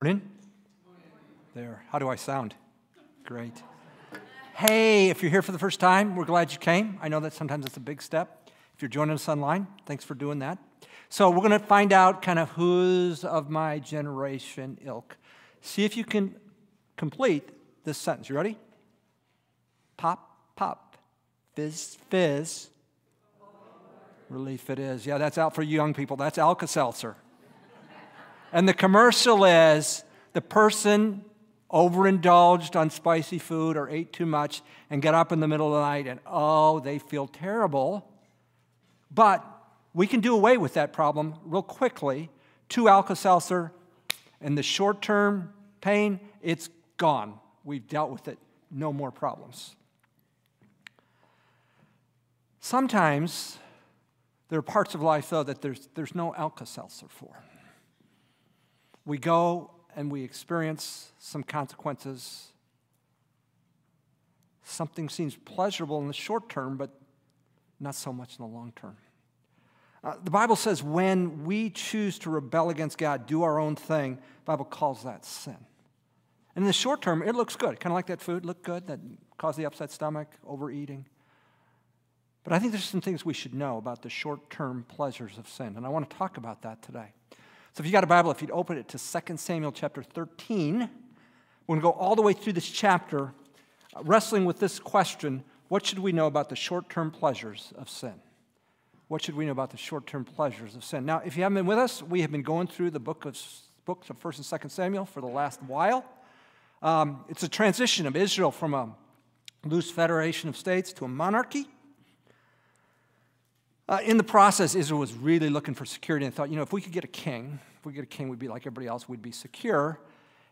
Morning. There. How do I sound? Great. Hey, if you're here for the first time, we're glad you came. I know that sometimes it's a big step. If you're joining us online, thanks for doing that. So, we're going to find out kind of who's of my generation ilk. See if you can complete this sentence. You ready? Pop, pop, fizz, fizz. Relief it is. Yeah, that's out for you young people. That's Alka Seltzer. And the commercial is the person overindulged on spicy food or ate too much and got up in the middle of the night and oh, they feel terrible. But we can do away with that problem real quickly. Two Alka Seltzer and the short term pain, it's gone. We've dealt with it. No more problems. Sometimes there are parts of life, though, that there's, there's no Alka Seltzer for we go and we experience some consequences. Something seems pleasurable in the short term, but not so much in the long term. Uh, the Bible says when we choose to rebel against God, do our own thing, the Bible calls that sin. And in the short term, it looks good. Kind of like that food looked good that caused the upset stomach, overeating. But I think there's some things we should know about the short term pleasures of sin. And I want to talk about that today. So if you got a Bible, if you'd open it to 2 Samuel chapter 13, we're going to go all the way through this chapter, uh, wrestling with this question what should we know about the short term pleasures of sin? What should we know about the short term pleasures of sin? Now, if you haven't been with us, we have been going through the book of, books of 1st and 2nd Samuel for the last while. Um, it's a transition of Israel from a loose federation of states to a monarchy. Uh, in the process, Israel was really looking for security and thought, you know, if we could get a king, if we get a king, we'd be like everybody else, we'd be secure.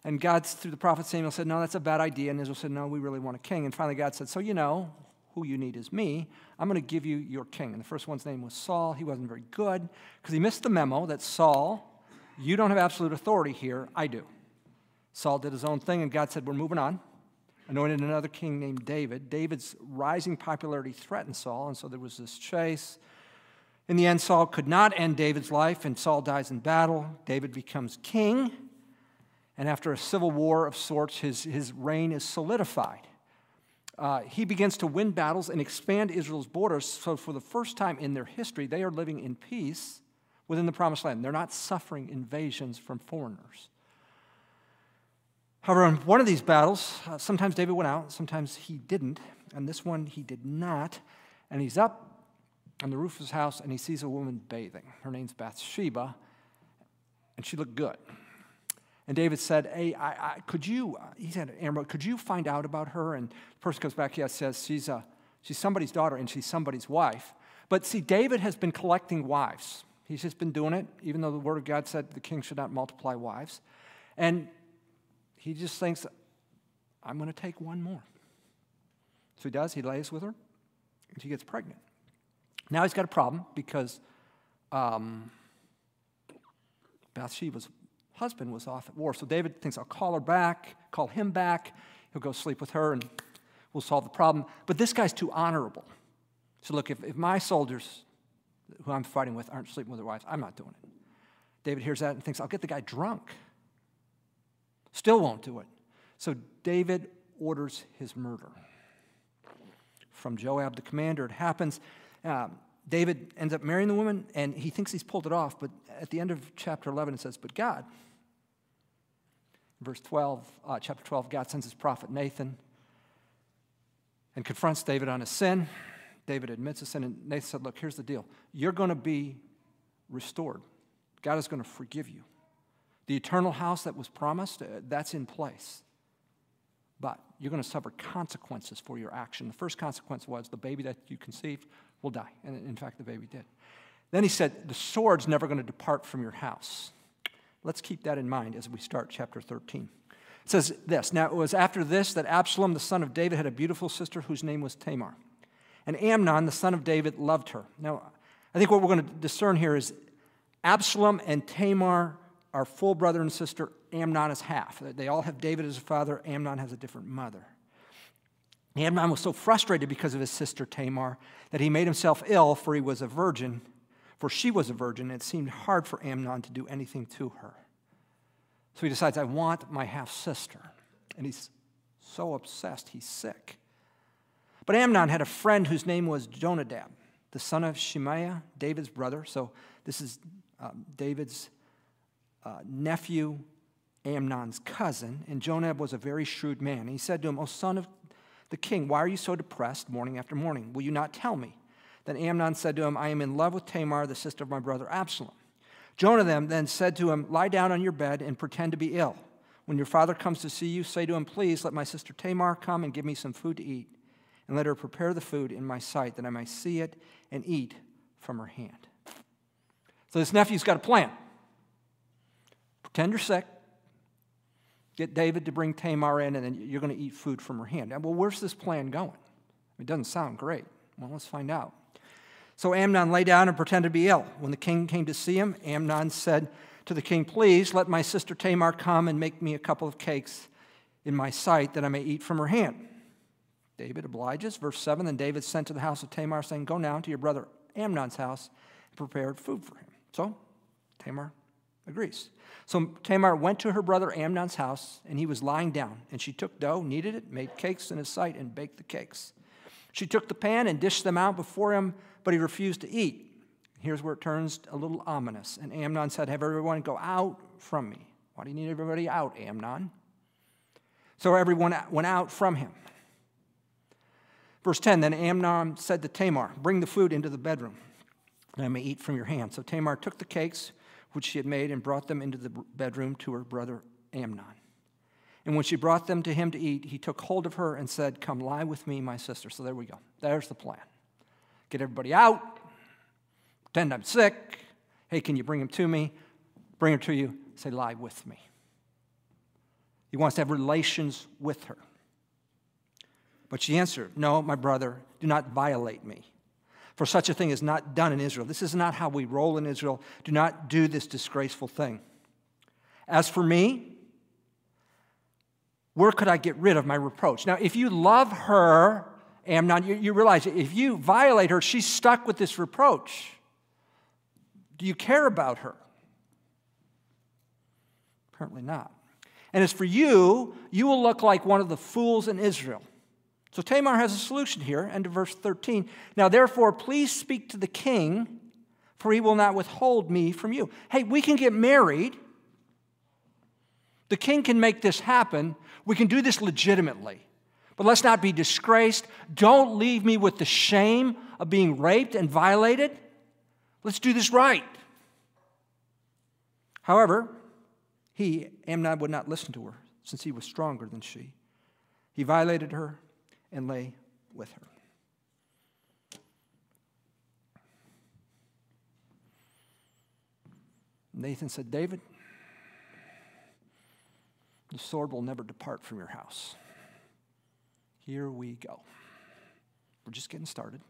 And God, through the prophet Samuel, said, no, that's a bad idea. And Israel said, no, we really want a king. And finally, God said, so you know, who you need is me. I'm going to give you your king. And the first one's name was Saul. He wasn't very good because he missed the memo that Saul, you don't have absolute authority here. I do. Saul did his own thing, and God said, we're moving on. Anointed another king named David. David's rising popularity threatened Saul, and so there was this chase. In the end, Saul could not end David's life, and Saul dies in battle. David becomes king, and after a civil war of sorts, his, his reign is solidified. Uh, he begins to win battles and expand Israel's borders. So, for the first time in their history, they are living in peace within the promised land. They're not suffering invasions from foreigners. However, in one of these battles, uh, sometimes David went out, sometimes he didn't, and this one he did not. And he's up on the roof of his house and he sees a woman bathing. Her name's Bathsheba, and she looked good. And David said, Hey, I, I, could you, uh, he said, Amber, could you find out about her? And the person comes back, yeah, says, she's, a, she's somebody's daughter and she's somebody's wife. But see, David has been collecting wives. He's just been doing it, even though the word of God said the king should not multiply wives. And he just thinks, I'm going to take one more. So he does, he lays with her, and she gets pregnant. Now he's got a problem because um, Bathsheba's husband was off at war. So David thinks, I'll call her back, call him back. He'll go sleep with her and we'll solve the problem. But this guy's too honorable. So, look, if, if my soldiers who I'm fighting with aren't sleeping with their wives, I'm not doing it. David hears that and thinks, I'll get the guy drunk. Still won't do it. So David orders his murder. From Joab, the commander, it happens um, David ends up marrying the woman, and he thinks he's pulled it off, but at the end of chapter 11, it says, But God, verse 12, uh, chapter 12, God sends his prophet Nathan and confronts David on his sin. David admits his sin, and Nathan said, Look, here's the deal. You're going to be restored, God is going to forgive you. The eternal house that was promised, uh, that's in place. But you're going to suffer consequences for your action. The first consequence was the baby that you conceived will die. And in fact, the baby did. Then he said, The sword's never going to depart from your house. Let's keep that in mind as we start chapter 13. It says this Now it was after this that Absalom, the son of David, had a beautiful sister whose name was Tamar. And Amnon, the son of David, loved her. Now, I think what we're going to discern here is Absalom and Tamar are full brother and sister. Amnon is half. They all have David as a father. Amnon has a different mother. Amnon was so frustrated because of his sister Tamar that he made himself ill, for he was a virgin, for she was a virgin, and it seemed hard for Amnon to do anything to her. So he decides, I want my half sister. And he's so obsessed, he's sick. But Amnon had a friend whose name was Jonadab, the son of Shimeah, David's brother. So this is um, David's uh, nephew, Amnon's cousin. And Jonadab was a very shrewd man. he said to him, O son of the king, why are you so depressed morning after morning? Will you not tell me? Then Amnon said to him, I am in love with Tamar, the sister of my brother Absalom. Jonadab then said to him, Lie down on your bed and pretend to be ill. When your father comes to see you, say to him, Please let my sister Tamar come and give me some food to eat, and let her prepare the food in my sight, that I may see it and eat from her hand. So this nephew's got a plan. Pretend you're sick, get David to bring Tamar in, and then you're going to eat food from her hand. Well, where's this plan going? It doesn't sound great. Well, let's find out. So Amnon lay down and pretended to be ill. When the king came to see him, Amnon said to the king, Please let my sister Tamar come and make me a couple of cakes in my sight that I may eat from her hand. David obliges. Verse 7 Then David sent to the house of Tamar, saying, Go now to your brother Amnon's house and prepare food for him. So Tamar agrees. So Tamar went to her brother Amnon's house, and he was lying down. And she took dough, kneaded it, made cakes in his sight, and baked the cakes. She took the pan and dished them out before him but he refused to eat. Here's where it turns a little ominous. And Amnon said, Have everyone go out from me. Why do you need everybody out, Amnon? So everyone went out from him. Verse 10 Then Amnon said to Tamar, Bring the food into the bedroom, and I may eat from your hand. So Tamar took the cakes which she had made and brought them into the bedroom to her brother Amnon. And when she brought them to him to eat, he took hold of her and said, Come lie with me, my sister. So there we go. There's the plan get everybody out, pretend I'm sick. Hey, can you bring him to me? Bring her to you, say, lie with me. He wants to have relations with her. But she answered, No, my brother, do not violate me. For such a thing is not done in Israel. This is not how we roll in Israel. Do not do this disgraceful thing. As for me, where could I get rid of my reproach? Now, if you love her Amnon, you, you realize if you violate her, she's stuck with this reproach. Do you care about her? Apparently not. And as for you, you will look like one of the fools in Israel. So Tamar has a solution here, of verse 13. Now, therefore, please speak to the king, for he will not withhold me from you. Hey, we can get married. The king can make this happen. We can do this legitimately. But let's not be disgraced. Don't leave me with the shame of being raped and violated. Let's do this right. However, he, Amnon, would not listen to her since he was stronger than she. He violated her and lay with her. Nathan said, David, the sword will never depart from your house. Here we go. We're just getting started.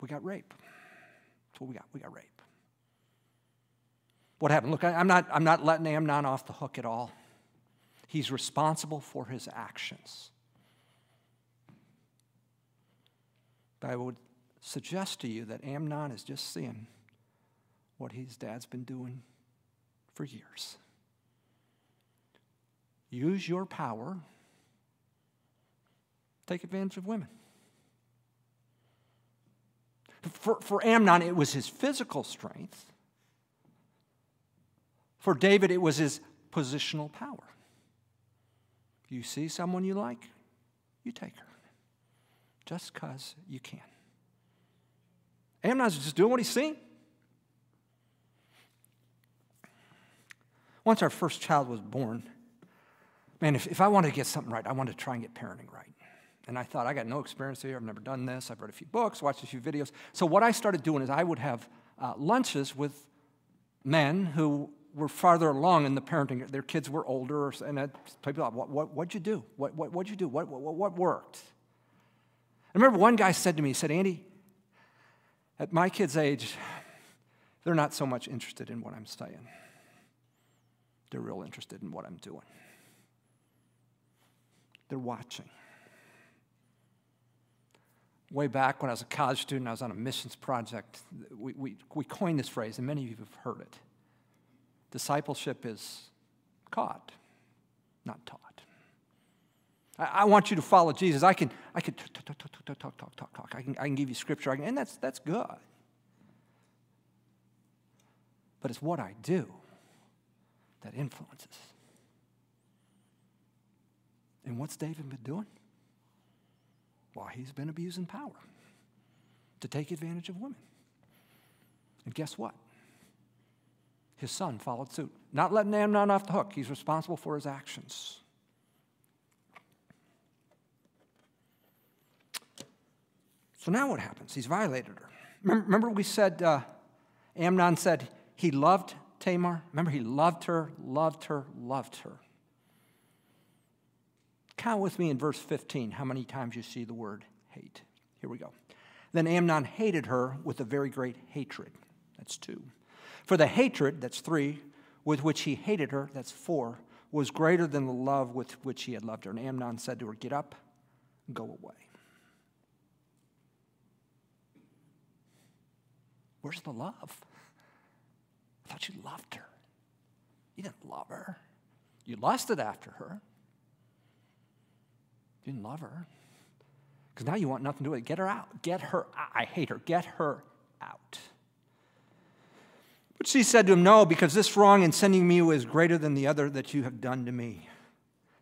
We got rape. That's what we got. We got rape. What happened? Look, I'm not, I'm not letting Amnon off the hook at all. He's responsible for his actions. But I would suggest to you that Amnon is just seeing what his dad's been doing for years. Use your power take advantage of women. For, for Amnon, it was his physical strength. For David, it was his positional power. You see someone you like, you take her. Just because you can. Amnon's just doing what he's seen. Once our first child was born, man, if, if I wanted to get something right, I wanted to try and get parenting right. And I thought, I got no experience here. I've never done this. I've read a few books, watched a few videos. So, what I started doing is I would have uh, lunches with men who were farther along in the parenting. Their kids were older, and I'd people, what, what, what'd you do? What, what, what'd you do? What, what, what worked? I remember one guy said to me, he said, Andy, at my kid's age, they're not so much interested in what I'm studying. They're real interested in what I'm doing. They're watching way back when I was a college student, I was on a missions project. We, we, we coined this phrase, and many of you have heard it. Discipleship is caught, not taught. I, want you to follow Jesus. I can, I can talk, talk, talk, talk, talk, talk, talk. I can, I can give you scripture, and that's, that's good. But it's what I do that influences. And what's David been doing? Well, he's been abusing power to take advantage of women. And guess what? His son followed suit. Not letting Amnon off the hook, he's responsible for his actions. So now what happens? He's violated her. Remember, we said, uh, Amnon said he loved Tamar? Remember, he loved her, loved her, loved her. Count with me in verse 15 how many times you see the word hate. Here we go. Then Amnon hated her with a very great hatred. That's two. For the hatred, that's three, with which he hated her, that's four, was greater than the love with which he had loved her. And Amnon said to her, Get up, go away. Where's the love? I thought you loved her. You didn't love her. You lusted after her. You didn't love her. Because now you want nothing to do with it. Get her out. Get her I hate her. Get her out. But she said to him, No, because this wrong in sending me away is greater than the other that you have done to me.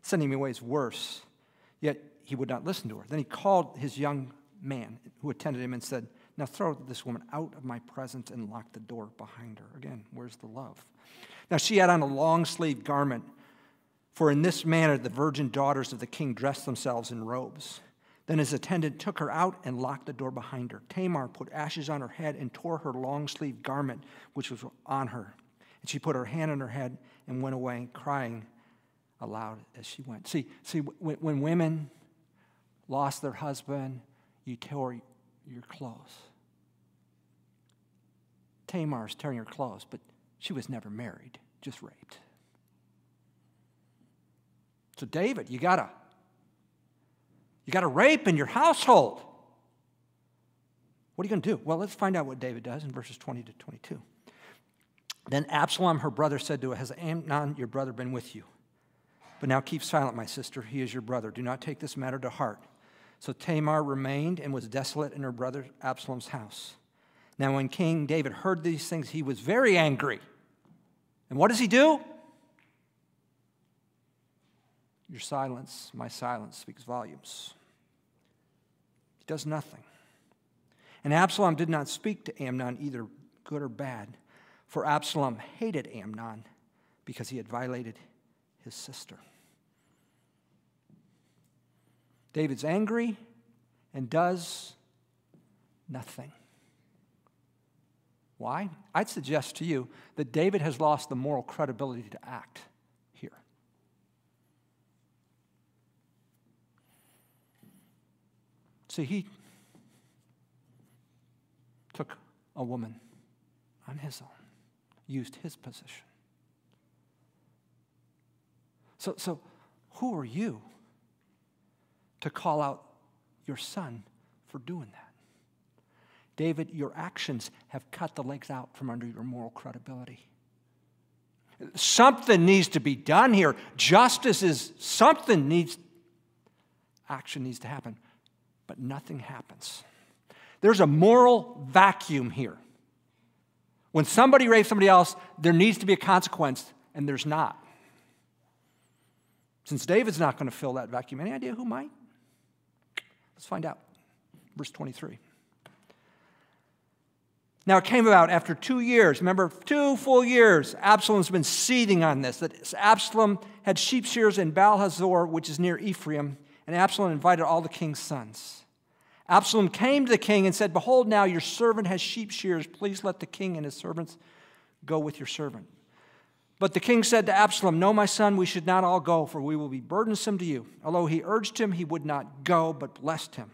Sending me away is worse. Yet he would not listen to her. Then he called his young man who attended him and said, Now throw this woman out of my presence and lock the door behind her. Again, where's the love? Now she had on a long sleeved garment, for in this manner the virgin daughters of the king dressed themselves in robes. Then his attendant took her out and locked the door behind her. Tamar put ashes on her head and tore her long sleeved garment, which was on her. And she put her hand on her head and went away, crying aloud as she went. See, see when, when women lost their husband, you tore your clothes. Tamar's tearing her clothes, but she was never married, just raped. So, David, you gotta you got a rape in your household. What are you going to do? Well, let's find out what David does in verses 20 to 22. Then Absalom, her brother, said to her, Has Amnon, your brother, been with you? But now keep silent, my sister. He is your brother. Do not take this matter to heart. So Tamar remained and was desolate in her brother Absalom's house. Now, when King David heard these things, he was very angry. And what does he do? Your silence, my silence, speaks volumes He does nothing. And Absalom did not speak to Amnon either good or bad, for Absalom hated Amnon because he had violated his sister. David's angry and does nothing. Why? I'd suggest to you that David has lost the moral credibility to act. Here. See, he took a woman on his own, used his position. So, so who are you to call out your son for doing that? David, your actions have cut the legs out from under your moral credibility. Something needs to be done here. Justice is something needs, action needs to happen but nothing happens. There's a moral vacuum here. When somebody rapes somebody else, there needs to be a consequence, and there's not. Since David's not going to fill that vacuum, any idea who might? Let's find out. Verse 23. Now, it came about after two years. Remember, two full years. Absalom's been seething on this. That Absalom had sheep shears in Baal Hazor, which is near Ephraim, and Absalom invited all the king's sons. Absalom came to the king and said, Behold, now your servant has sheep shears. Please let the king and his servants go with your servant. But the king said to Absalom, No, my son, we should not all go, for we will be burdensome to you. Although he urged him, he would not go, but blessed him.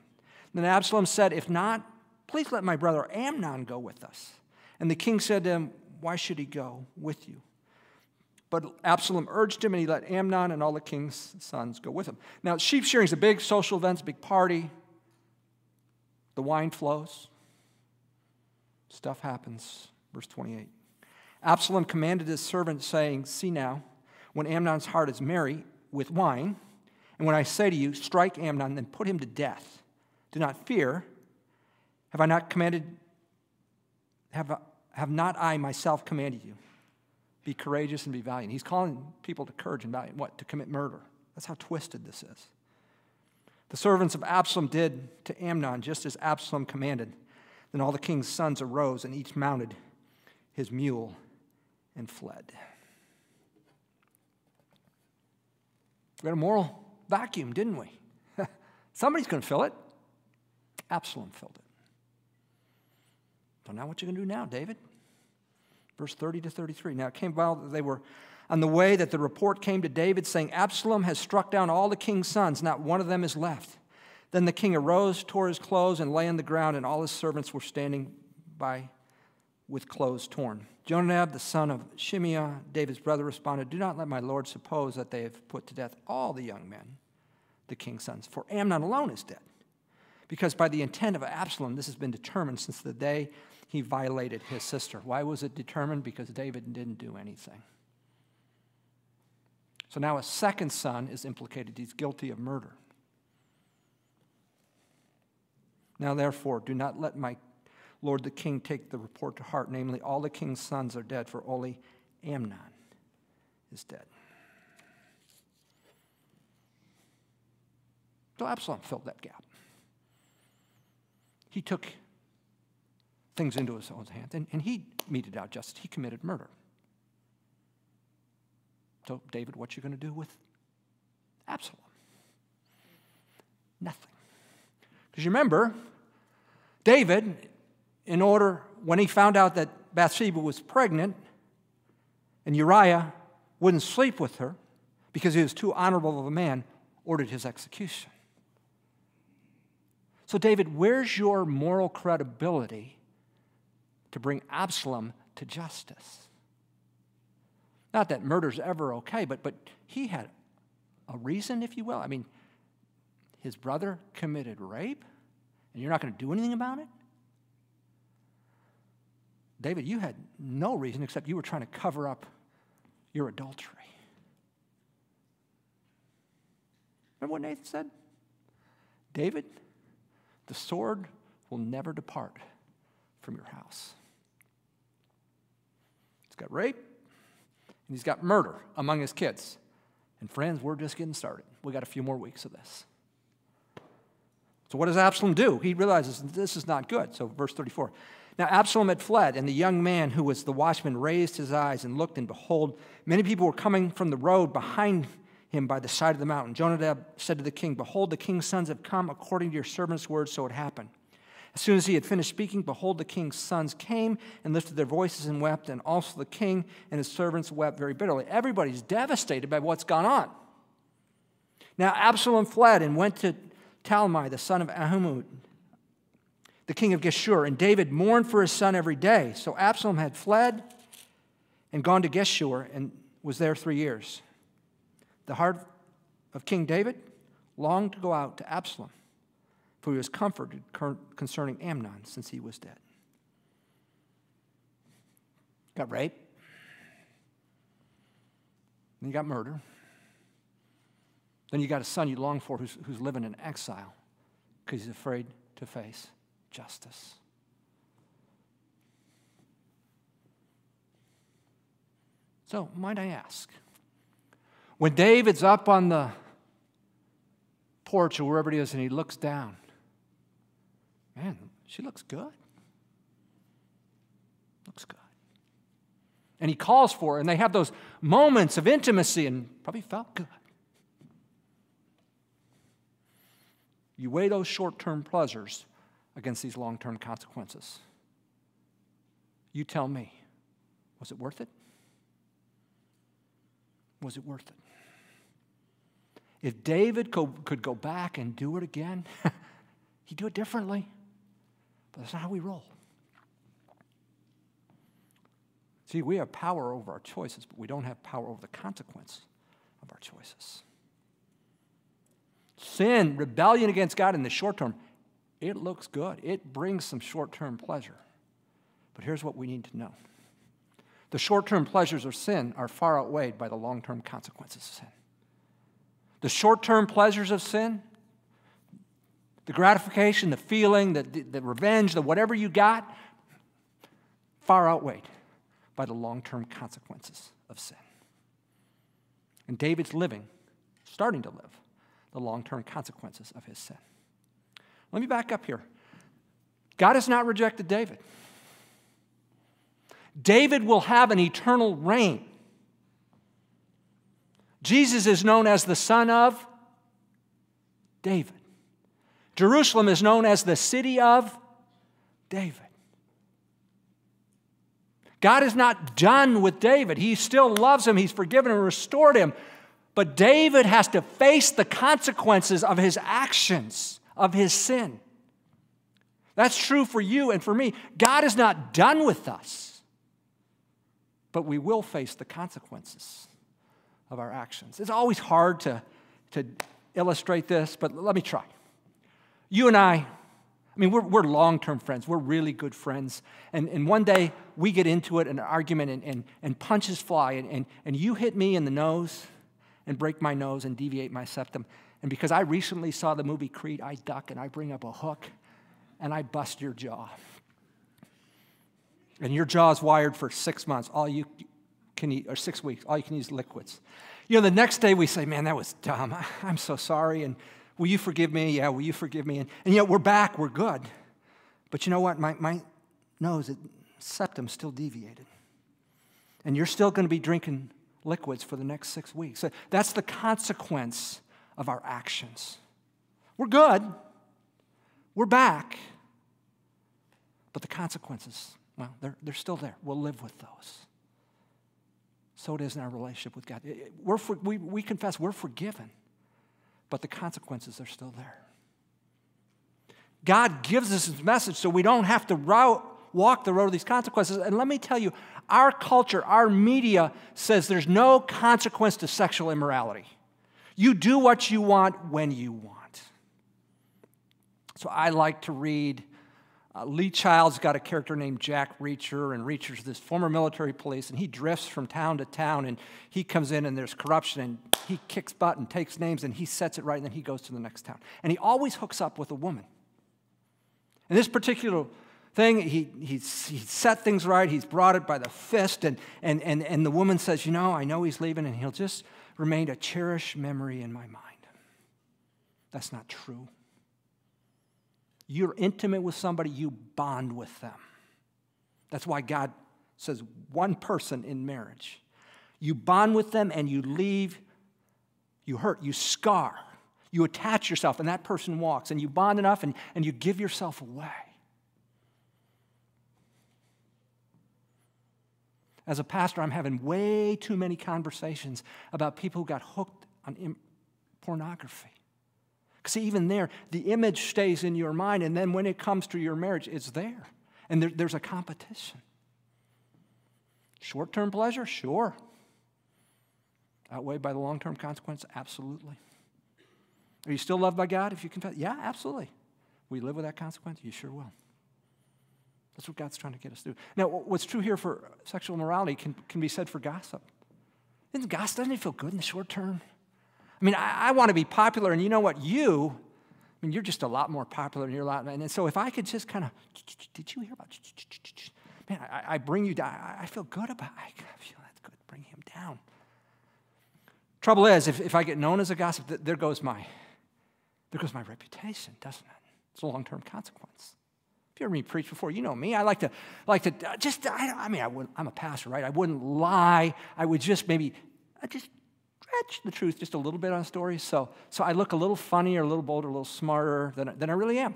Then Absalom said, If not, please let my brother Amnon go with us. And the king said to him, Why should he go with you? But Absalom urged him, and he let Amnon and all the king's sons go with him. Now, sheep shearing is a big social event, a big party. The wine flows. Stuff happens. Verse 28. Absalom commanded his servant, saying, See now, when Amnon's heart is merry with wine. And when I say to you, strike Amnon, then put him to death. Do not fear. Have I not commanded, have, have not I myself commanded you? Be courageous and be valiant. He's calling people to courage and valiant. What? To commit murder. That's how twisted this is. The servants of Absalom did to Amnon just as Absalom commanded. Then all the king's sons arose, and each mounted his mule and fled. We had a moral vacuum, didn't we? Somebody's going to fill it. Absalom filled it. So now what you going to do now, David? Verse 30 to 33. Now it came that they were on the way that the report came to David saying, Absalom has struck down all the king's sons, not one of them is left. Then the king arose, tore his clothes, and lay on the ground, and all his servants were standing by with clothes torn. Jonadab, the son of Shimeah, David's brother, responded, Do not let my lord suppose that they have put to death all the young men, the king's sons, for Amnon alone is dead. Because by the intent of Absalom, this has been determined since the day he violated his sister. Why was it determined? Because David didn't do anything. So now a second son is implicated. He's guilty of murder. Now, therefore, do not let my Lord the king take the report to heart, namely, all the king's sons are dead, for only Amnon is dead. So Absalom filled that gap. He took things into his own hands and, and he meted out justice. He committed murder. So, David, what you going to do with Absalom? Nothing. Because you remember, David, in order, when he found out that Bathsheba was pregnant and Uriah wouldn't sleep with her because he was too honorable of a man, ordered his execution. So, David, where's your moral credibility to bring Absalom to justice? Not that murder's ever okay, but, but he had a reason, if you will. I mean, his brother committed rape, and you're not going to do anything about it? David, you had no reason except you were trying to cover up your adultery. Remember what Nathan said? David, the sword will never depart from your house. He's got rape, and he's got murder among his kids. And friends, we're just getting started. We got a few more weeks of this. So, what does Absalom do? He realizes this is not good. So, verse 34. Now, Absalom had fled, and the young man who was the watchman raised his eyes and looked, and behold, many people were coming from the road behind him by the side of the mountain. Jonadab said to the king, Behold, the king's sons have come according to your servant's words, so it happened. As soon as he had finished speaking, behold, the king's sons came and lifted their voices and wept, and also the king and his servants wept very bitterly. Everybody's devastated by what's gone on. Now Absalom fled and went to Talmai, the son of Ammihud, the king of Geshur, and David mourned for his son every day. So Absalom had fled and gone to Geshur and was there three years. The heart of King David longed to go out to Absalom for he was comforted concerning Amnon since he was dead. Got rape. Then you got murder. Then you got a son you long for who's, who's living in exile because he's afraid to face justice. So, might I ask, when David's up on the porch or wherever it is and he looks down, Man, she looks good. Looks good. And he calls for her, and they have those moments of intimacy and probably felt good. You weigh those short term pleasures against these long term consequences. You tell me, was it worth it? Was it worth it? If David could go back and do it again, he'd do it differently. But that's not how we roll. See, we have power over our choices, but we don't have power over the consequence of our choices. Sin, rebellion against God in the short term, it looks good. It brings some short term pleasure. But here's what we need to know The short term pleasures of sin are far outweighed by the long term consequences of sin. The short term pleasures of sin, the gratification, the feeling, the, the, revenge, the whatever you got, far outweighed by the long term consequences of sin. And David's living, starting to live, the long term consequences of his sin. Let me back up here. God has not rejected David. David will have an eternal reign. Jesus is known as the son of David. Jerusalem is known as the city of David. God is not done with David. He still loves him, he's forgiven and restored him. But David has to face the consequences of his actions, of his sin. That's true for you and for me. God is not done with us, but we will face the consequences of our actions. It's always hard to, to illustrate this, but let me try. You and I, I mean, we're, we're long term friends. We're really good friends. And, and one day we get into it, an argument, and, and, and punches fly, and, and, and you hit me in the nose and break my nose and deviate my septum. And because I recently saw the movie Creed, I duck and I bring up a hook and I bust your jaw. And your jaw is wired for six months. All you can eat, or six weeks, all you can use liquids. You know, the next day we say, Man, that was dumb. I, I'm so sorry. And Will you forgive me? Yeah, will you forgive me? And, and yet we're back, we're good. But you know what? My, my nose, it, septum still deviated. And you're still going to be drinking liquids for the next six weeks. So that's the consequence of our actions. We're good, we're back, but the consequences, well, they're, they're still there. We'll live with those. So it is in our relationship with God. We're for, we, we confess we're forgiven but the consequences are still there. God gives us his message so we don't have to route, walk the road of these consequences. And let me tell you, our culture, our media says there's no consequence to sexual immorality. You do what you want when you want. So I like to read uh, Lee Child's got a character named Jack Reacher, and Reacher's this former military police, and he drifts from town to town, and he comes in, and there's corruption, and he kicks butt and takes names, and he sets it right, and then he goes to the next town. And he always hooks up with a woman. In this particular thing, he, he's, he's set things right, he's brought it by the fist, and, and, and, and the woman says, You know, I know he's leaving, and he'll just remain a cherished memory in my mind. That's not true. You're intimate with somebody, you bond with them. That's why God says one person in marriage. You bond with them and you leave, you hurt, you scar, you attach yourself, and that person walks, and you bond enough and, and you give yourself away. As a pastor, I'm having way too many conversations about people who got hooked on pornography. See, even there, the image stays in your mind, and then when it comes to your marriage, it's there. And there, there's a competition. Short term pleasure? Sure. Outweighed by the long term consequence? Absolutely. Are you still loved by God if you confess? Yeah, absolutely. You live with that consequence? You sure will. That's what God's trying to get us to do. Now, what's true here for sexual morality can, can be said for gossip. Isn't gossip, doesn't it feel good in the short term? I mean, I, I want to be popular, and you know what? You, I mean, you're just a lot more popular, and you're a lot. And so if I could just kind of, did you hear about? Man, I, I bring you down. I feel good about. I feel that's good. Bring him down. Trouble is, if, if I get known as a gossip, there goes my, there goes my reputation, doesn't it? It's a long-term consequence. If you heard me preach before, you know me. I like to, like to uh, just. I, I mean, I I'm a pastor, right? I wouldn't lie. I would just maybe, I just stretch the truth just a little bit on stories. So, so I look a little funnier, a little bolder, a little smarter than, than I really am.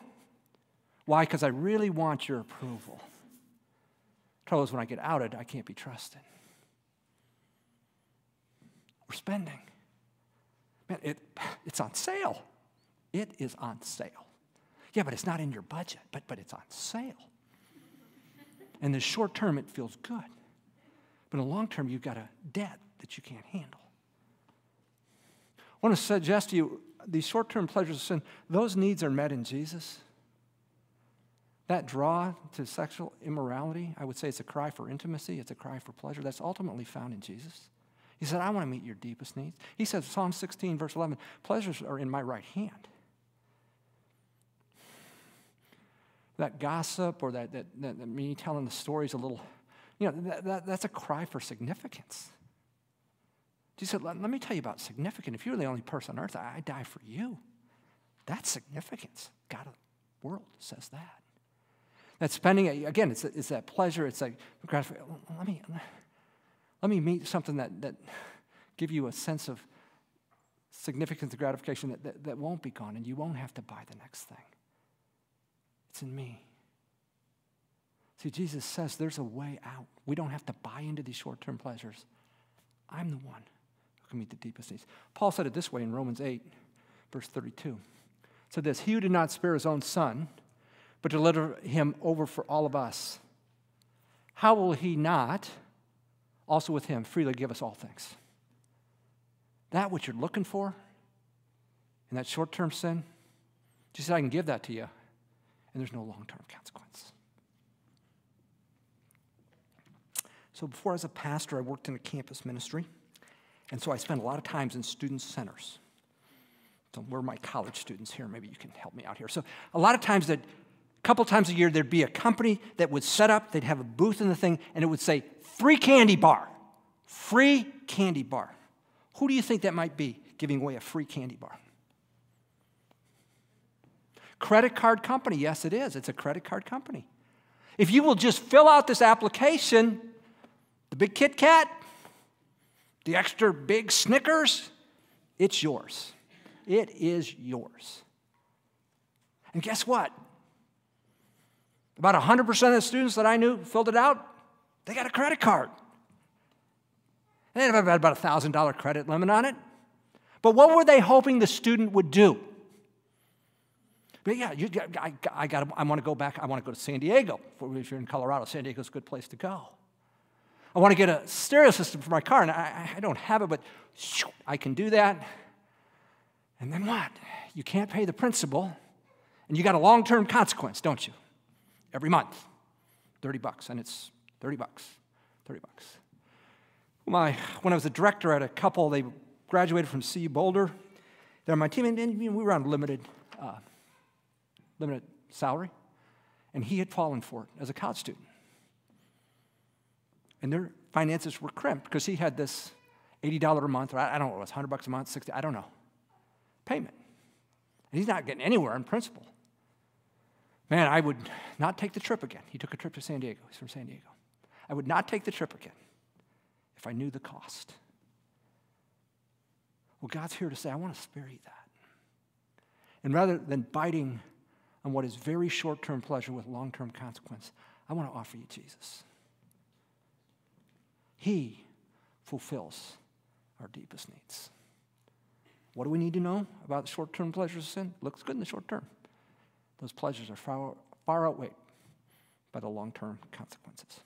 Why? Because I really want your approval. Trouble is, when I get outed, I can't be trusted. We're spending. Man, it, it's on sale. It is on sale. Yeah, but it's not in your budget, but, but it's on sale. In the short term, it feels good. But in the long term, you've got a debt that you can't handle. I want to suggest to you these short term pleasures of sin, those needs are met in Jesus. That draw to sexual immorality, I would say it's a cry for intimacy, it's a cry for pleasure. That's ultimately found in Jesus. He said, I want to meet your deepest needs. He says, Psalm 16, verse 11, pleasures are in my right hand. That gossip or that, that, that, that me telling the stories a little, you know, that, that, that's a cry for significance. Jesus said, let, let me tell you about significance. If you were the only person on earth, I, I die for you. That's significance. God of the world says that. That spending, again, it's, it's that pleasure. It's like, let me, let me meet something that, that give you a sense of significance and gratification that, that, that won't be gone and you won't have to buy the next thing. It's in me. See, Jesus says there's a way out. We don't have to buy into these short term pleasures. I'm the one who can meet the deepest needs. Paul said it this way in Romans 8, verse 32. It said this He who did not spare his own son, but deliver him over for all of us. How will he not also with him freely give us all things? That what you're looking for in that short term sin, Jesus said, I can give that to you, and there's no long term consequence. So, before I was a pastor, I worked in a campus ministry, and so I spent a lot of times in student centers. So, where are my college students here? Maybe you can help me out here. So, a lot of times that a couple times a year, there'd be a company that would set up, they'd have a booth in the thing, and it would say, free candy bar. Free candy bar. Who do you think that might be giving away a free candy bar? Credit card company. Yes, it is. It's a credit card company. If you will just fill out this application, the big Kit Kat, the extra big Snickers, it's yours. It is yours. And guess what? About 100% of the students that I knew filled it out, they got a credit card. They had about a $1,000 credit limit on it. But what were they hoping the student would do? But yeah, you, I, I, got, I want to go back. I want to go to San Diego. If you're in Colorado, San Diego's a good place to go. I want to get a stereo system for my car, and I, I don't have it, but I can do that. And then what? You can't pay the principal, and you got a long term consequence, don't you? every month. 30 bucks, and it's 30 bucks, 30 bucks. My, when I was a director at a couple, they graduated from CU Boulder. They're my team, and, we were on limited, uh, limited salary, and he had fallen for it as a college student. And their finances were crimped because he had this $80 a month, or I don't know it was, 100 bucks a month, 60, I don't know, payment. And he's not getting anywhere in principle. Man, I would not take the trip again. He took a trip to San Diego. He's from San Diego. I would not take the trip again if I knew the cost. Well, God's here to say, I want to spare you that. And rather than biting on what is very short term pleasure with long term consequence, I want to offer you Jesus. He fulfills our deepest needs. What do we need to know about short term pleasures of sin? Looks good in the short term those pleasures are far, far outweighed by the long term consequences.